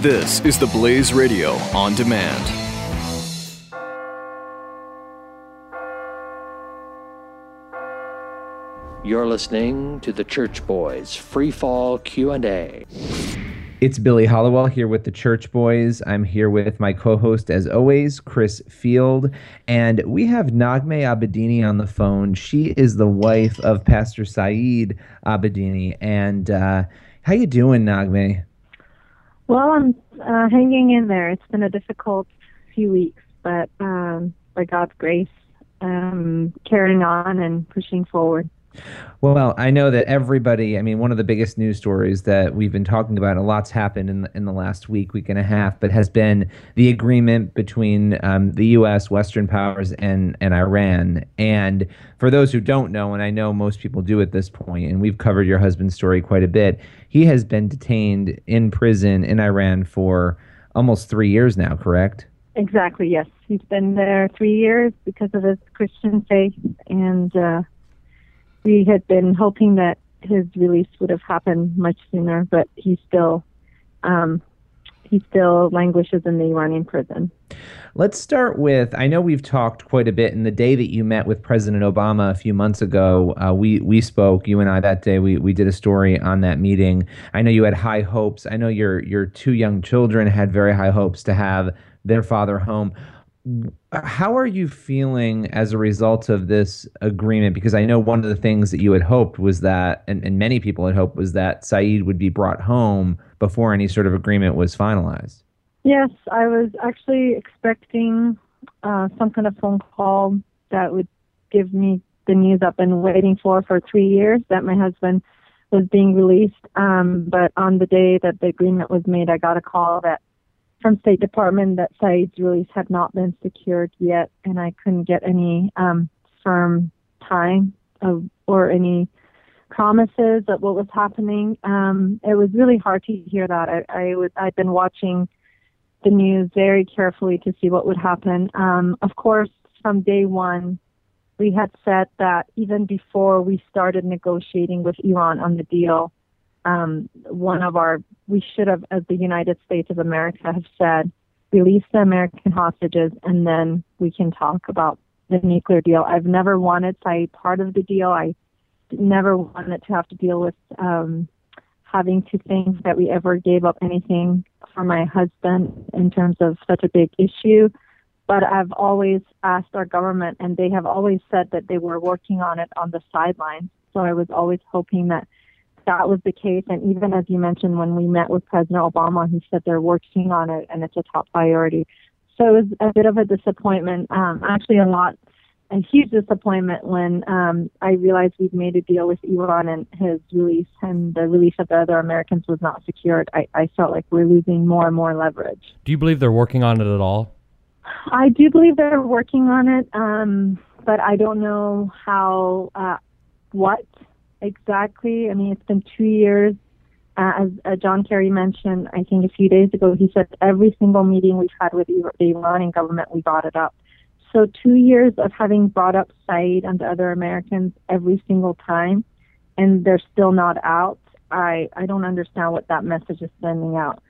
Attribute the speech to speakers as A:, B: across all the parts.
A: This is the Blaze Radio on demand.
B: You're listening to the Church Boys Free Fall Q&A.
C: It's Billy Hallowell here with the Church Boys. I'm here with my co-host, as always, Chris Field, and we have Naghmeh Abedini on the phone. She is the wife of Pastor Saeed Abedini. And uh, how you doing, Naghmeh?
D: Well, I'm uh, hanging in there. It's been a difficult few weeks, but um, by God's grace, um, carrying on and pushing forward.
C: Well, I know that everybody, I mean, one of the biggest news stories that we've been talking about, a lot's happened in the, in the last week, week and a half, but has been the agreement between um, the U.S., Western powers, and, and Iran. And for those who don't know, and I know most people do at this point, and we've covered your husband's story quite a bit, he has been detained in prison in Iran for almost three years now, correct?
D: Exactly, yes. He's been there three years because of his Christian faith, and uh, we had been hoping that his release would have happened much sooner, but he still um, he still languishes in the Iranian prison.
C: Let's start with I know we've talked quite a bit in the day that you met with President Obama a few months ago. Uh, we we spoke you and I that day. We we did a story on that meeting. I know you had high hopes. I know your your two young children had very high hopes to have their father home how are you feeling as a result of this agreement? Because I know one of the things that you had hoped was that, and, and many people had hoped, was that Saeed would be brought home before any sort of agreement was finalized.
D: Yes, I was actually expecting uh, some kind of phone call that would give me the news I've been waiting for for three years that my husband was being released. Um, but on the day that the agreement was made, I got a call that from State Department that Saeed's release had not been secured yet, and I couldn't get any um, firm time of, or any promises of what was happening. Um, it was really hard to hear that. I, I was I'd been watching the news very carefully to see what would happen. Um, of course, from day one, we had said that even before we started negotiating with Iran on the deal, um, one of our, we should have, as the United States of America, have said, release the American hostages and then we can talk about the nuclear deal. I've never wanted Saeed part of the deal. I never wanted to have to deal with um, having to think that we ever gave up anything for my husband in terms of such a big issue. But I've always asked our government, and they have always said that they were working on it on the sidelines. So I was always hoping that that was the case. And even as you mentioned, when we met with President Obama, he said they're working on it and it's a top priority. So it was a bit of a disappointment, um, actually a lot, a huge disappointment when um, I realized we'd made a deal with Iran and his release and the release of the other Americans was not secured. I, I felt like we're losing more and more leverage.
E: Do you believe they're working on it at all?
D: I do believe they're working on it, um, but I don't know how, uh, what exactly. I mean, it's been two years. Uh, as uh, John Kerry mentioned, I think a few days ago, he said every single meeting we've had with the Iranian government, we brought it up. So two years of having brought up Saeed and the other Americans every single time, and they're still not out. I I don't understand what that message is sending out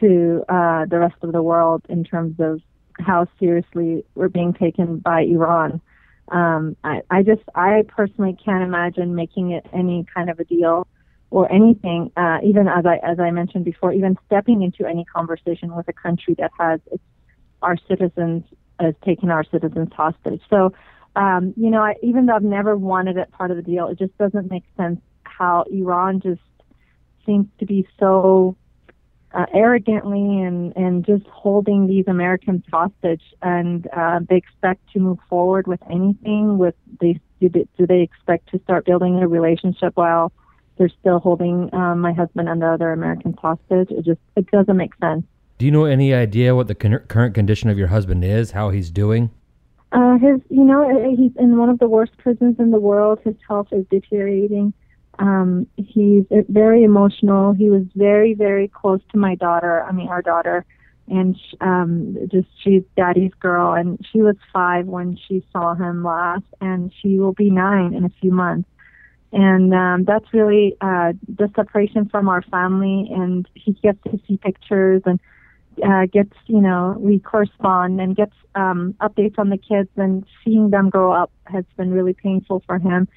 D: to uh, the rest of the world in terms of how seriously we're being taken by Iran um, I, I just, I personally can't imagine making it any kind of a deal or anything, uh, even as I, as I mentioned before, even stepping into any conversation with a country that has its, our citizens, has taken our citizens hostage. So, um, you know, I, even though I've never wanted it part of the deal, it just doesn't make sense how Iran just seems to be so uh, arrogantly and, and just holding these Americans hostage, and uh, they expect to move forward with anything. With they do, they do they expect to start building a relationship while they're still holding um, my husband and the other Americans hostage? It just it doesn't make sense.
E: Do you know any idea what the con- current condition of your husband is? How he's doing?
D: Uh, his, you know, he's in one of the worst prisons in the world. His health is deteriorating. Um, he's very emotional. He was very, very close to my daughter. I mean, our daughter, and she, um, just she's daddy's girl. And she was five when she saw him last, and she will be nine in a few months. and um, that's really uh, the separation from our family. And he gets to see pictures and uh, gets, you know, we correspond and gets um, updates on the kids. And seeing them grow up has been really painful for him.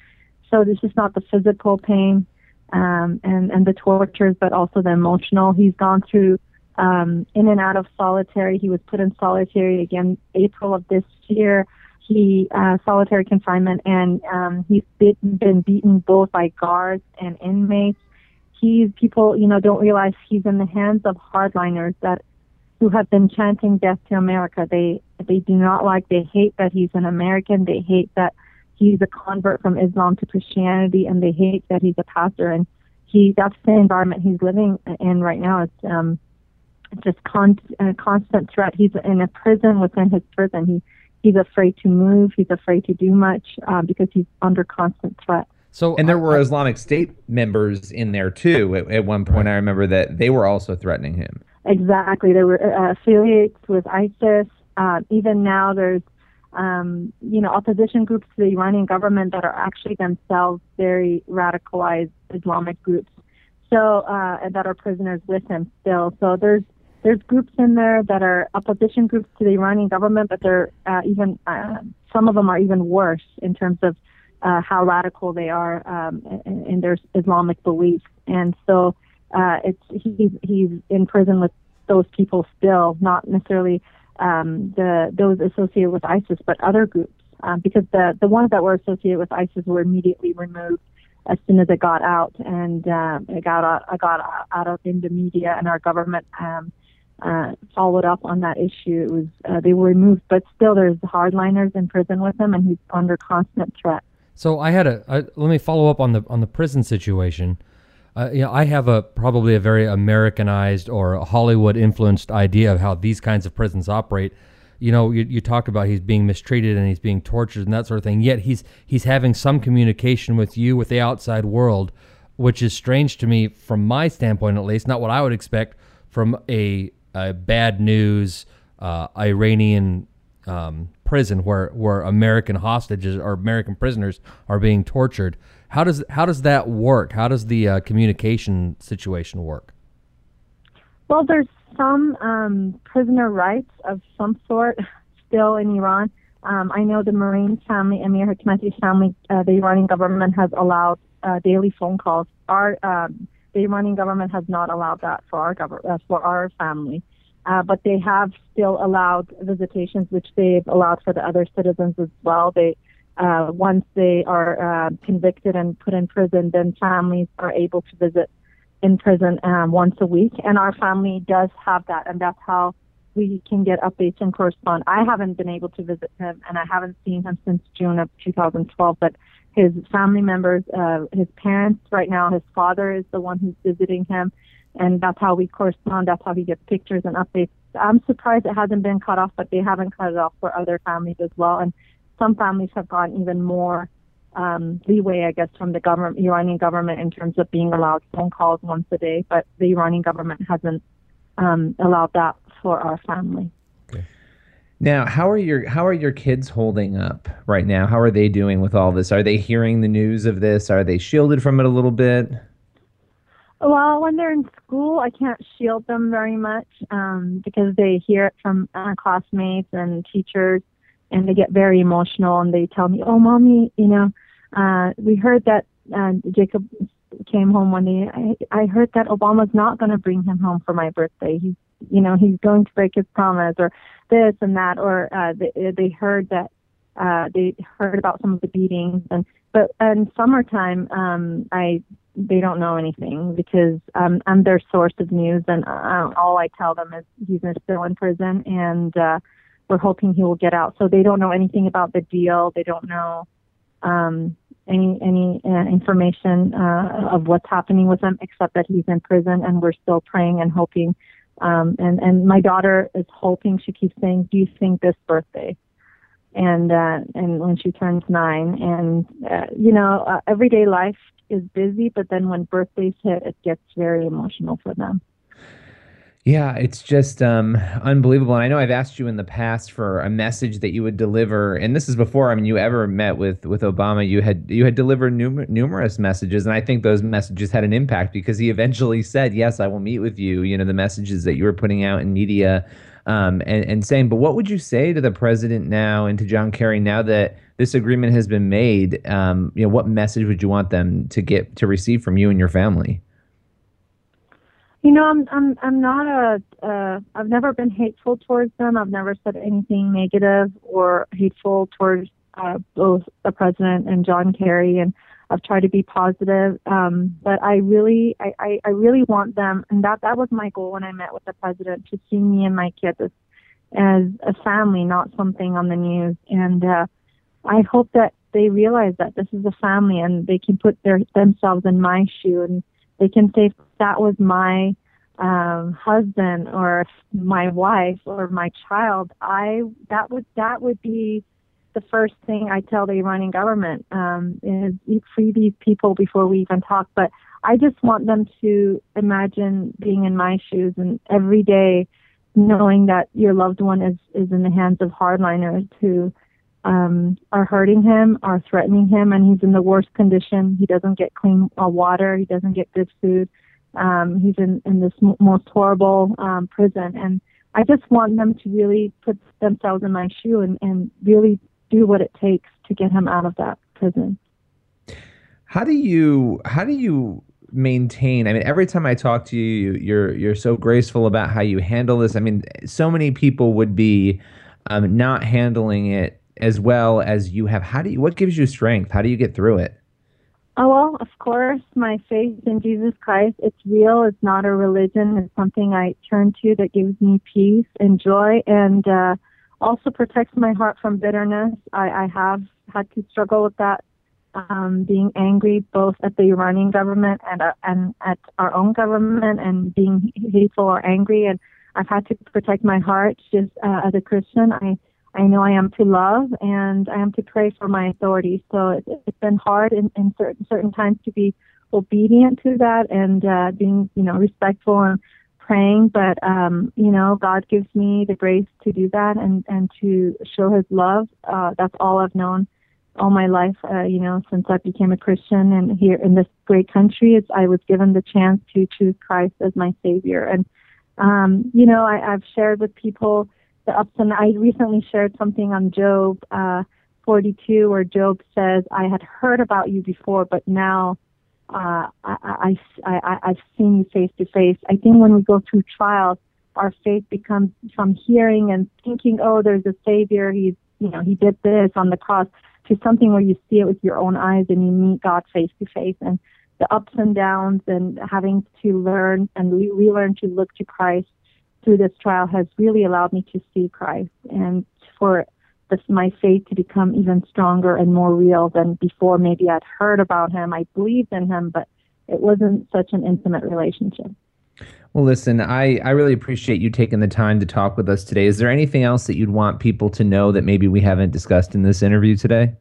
D: So this is not the physical pain um, and and the tortures, but also the emotional. He's gone through um, in and out of solitary. He was put in solitary again April of this year he uh, solitary confinement, and um, he's been, been beaten both by guards and inmates. He's people, you know, don't realize he's in the hands of hardliners that who have been chanting death to America. They they do not like. They hate that he's an American. They hate that he's a convert from Islam to Christianity, and they hate that he's a pastor. And he that's the environment he's living in right now. It's um, just con- a constant threat. He's in a prison within his prison. He he's afraid to move. He's afraid to do much uh, because he's under constant threat.
C: So, and there were Islamic State members in there too. At, at one point, right. I remember that they were also threatening him.
D: Exactly, they were uh, affiliates with ISIS. Uh, even now, there's um, you know opposition groups to the Iranian government that are actually themselves very radicalized Islamic groups. So uh, that are prisoners with him still. So there's there's groups in there that are opposition groups to the Iranian government, but they're uh, even uh, some of them are even worse in terms of uh, how radical they are um, in, in, their Islamic beliefs. And so uh, it's he's he's in prison with those people still, not necessarily um, the those associated with ISIS, but other groups, um, because the the ones that were associated with ISIS were immediately removed as soon as it got out and uh, it got out, got out of in the media and our government um, uh, followed up on that issue. It was uh, they were removed, but still there's hardliners in prison with him, and he's under constant threat.
E: So I had a let me follow up on the on the prison situation. Uh, you know, I have a probably a very Americanized or Hollywood influenced idea of how these kinds of prisons operate. You know, you, you talk about he's being mistreated and he's being tortured and that sort of thing. Yet he's he's having some communication with you, with the outside world, which is strange to me from my standpoint, at least. Not what I would expect from a uh, bad news uh, Iranian um, prison where where American hostages or American prisoners are being tortured. How does how does that work? How does the uh, communication situation work?
D: Well, there's some um, prisoner rights of some sort still in Iran. Um, I know the Marine family, Amir Hekmati's family, uh, the Iranian government has allowed uh, daily phone calls. Our um, the Iranian government has not allowed that for our government, uh, for our family. Uh, but they have still allowed visitations, which they've allowed for the other citizens as well. They, uh, once they are uh, convicted and put in prison, then families are able to visit in prison um, once a week. And our family does have that, and that's how we can get updates and correspond. I haven't been able to visit him, and I haven't seen him since June of 2012. But his family members, uh, his parents, right now, his father is the one who's visiting him, and that's how we correspond. That's how he gets pictures and updates. I'm surprised it hasn't been cut off, but they haven't cut it off for other families as well. And some families have gotten even more um, leeway, I guess, from the government, Iranian government in terms of being allowed phone calls once a day, but the Iranian government hasn't um, allowed that for our family.
C: Now, how are your how are your kids holding up right now? How are they doing with all this? Are they hearing the news of this? Are they shielded from it a little bit?
D: Well, when they're in school, I can't shield them very much um, because they hear it from uh, classmates and teachers, and they get very emotional and they tell me, "Oh, mommy, you know, uh, we heard that uh, Jacob came home one day. I, I heard that Obama's not going to bring him home for my birthday. He's, you know, he's going to break his promise, or this and that, or uh, they, they heard that uh, they heard about some of the beatings and but in summertime um i they don't know anything because um i'm their source of news and uh, all i tell them is he's still in prison and uh we're hoping he will get out so they don't know anything about the deal they don't know um any any uh, information uh of what's happening with him except that he's in prison and we're still praying and hoping um and and my daughter is hoping she keeps saying do you think this birthday and uh, and when she turns nine. And uh, you know, uh, everyday life is busy, but then when birthdays hit, it gets very emotional for them.
C: Yeah, it's just um, unbelievable. And I know I've asked you in the past for a message that you would deliver, and this is before I mean you ever met with with Obama. You had you had delivered num- numerous messages, and I think those messages had an impact because he eventually said, "Yes, I will meet with you." You know, the messages that you were putting out in media, um, and and saying. But what would you say to the president now and to John Kerry now that this agreement has been made? Um, you know, what message would you want them to get to receive from you and your family?
D: You know, I'm I'm I'm not a. Uh, I've never been hateful towards them. I've never said anything negative or hateful towards uh, both the president and John Kerry, and I've tried to be positive. Um, but I really, I, I, I really want them, and that that was my goal when I met with the president to see me and my kids as, as a family, not something on the news. And uh, I hope that they realize that this is a family, and they can put their themselves in my shoe and they can say that was my um, husband or my wife or my child. I that would that would be the first thing I tell the Iranian government um, is free these people before we even talk. But I just want them to imagine being in my shoes and every day knowing that your loved one is is in the hands of hardliners who um, are hurting him, are threatening him, and he's in the worst condition. He doesn't get clean uh, water. He doesn't get good food. Um, he's in, in this m- most horrible um, prison. And I just want them to really put themselves in my shoe and, and really do what it takes to get him out of that prison.
C: How do you how do you maintain i mean every time i talk to you you're you're so graceful about how you handle this i mean so many people would be um, not handling it as well as you have. How do you? What gives you strength? How do you get through it?
D: Oh well, of course, my faith in Jesus Christ. It's real. It's not a religion. It's something I turn to that gives me peace and joy, and uh, also protects my heart from bitterness. I, I have had to struggle with that, um, being angry both at the Iranian government and uh, and at our own government, and being hateful or angry. And I've had to protect my heart. Just uh, as a Christian, I I know I am to love and I am to pray for my authorities. So it's, it's been hard in, in certain certain times to be obedient to that and uh, being you know respectful and praying. But um, you know God gives me the grace to do that and and to show His love. Uh, that's all I've known all my life. Uh, you know since I became a Christian and here in this great country, it's, I was given the chance to choose Christ as my Savior. And um, you know I, I've shared with people the ups and I recently shared something on Job uh, 42 where Job says, "I had heard about you before, but now uh, I, I, I, I've seen you face to face." I think when we go through trials, our faith becomes from hearing and thinking, "Oh, there's a Savior. He's, you know, He did this on the cross," to something where you see it with your own eyes and you meet God face to face and the ups and downs and having to learn and relearn to look to Christ through this trial has really allowed me to see Christ and for this, my faith to become even stronger and more real than before. Maybe I'd heard about him, I believed in him, but it wasn't such an intimate relationship.
C: Well, listen, I, I really appreciate you taking the time to talk with us today. Is there anything else that you'd want people to know that maybe we haven't discussed in this interview today?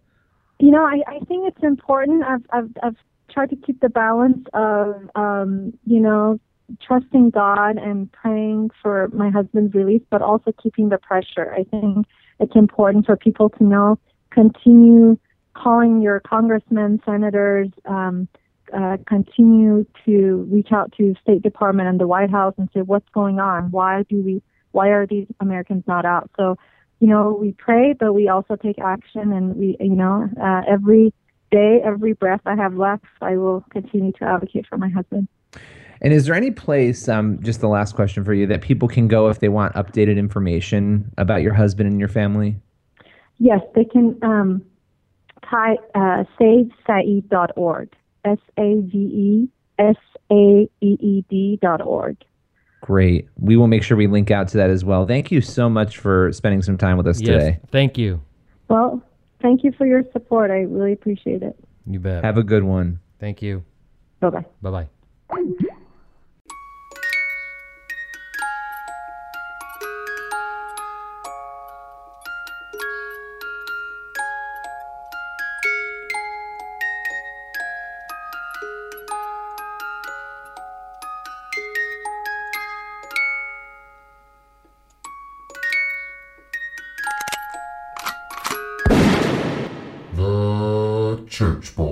D: You know, I, I think it's important. I've, I've, I've tried to keep the balance of, um, you know, trusting God and praying for my husband's release, but also keeping the pressure. I think it's important for people to know, continue calling your congressmen, senators, um, uh, continue to reach out to State Department and the White House and say what's going on. Why do we? Why are these Americans not out? So, you know, we pray, but we also take action, and we, you know, uh, every day, every breath I have left, I will continue to advocate for my husband.
C: And is there any place, um, just the last question for you, that people can go if they want updated information about your husband and your family?
D: Yes, they can um, type uh, savesaeed.org. S A V E S A E E D dot org.
C: Great. We will make sure we link out to that as well. Thank you so much for spending some time with us
E: yes,
C: today.
E: Thank you.
D: Well, thank you for your support. I really appreciate it.
E: You bet.
C: Have a good one.
E: Thank you.
D: Bye bye.
E: Bye bye.
F: Church Boy.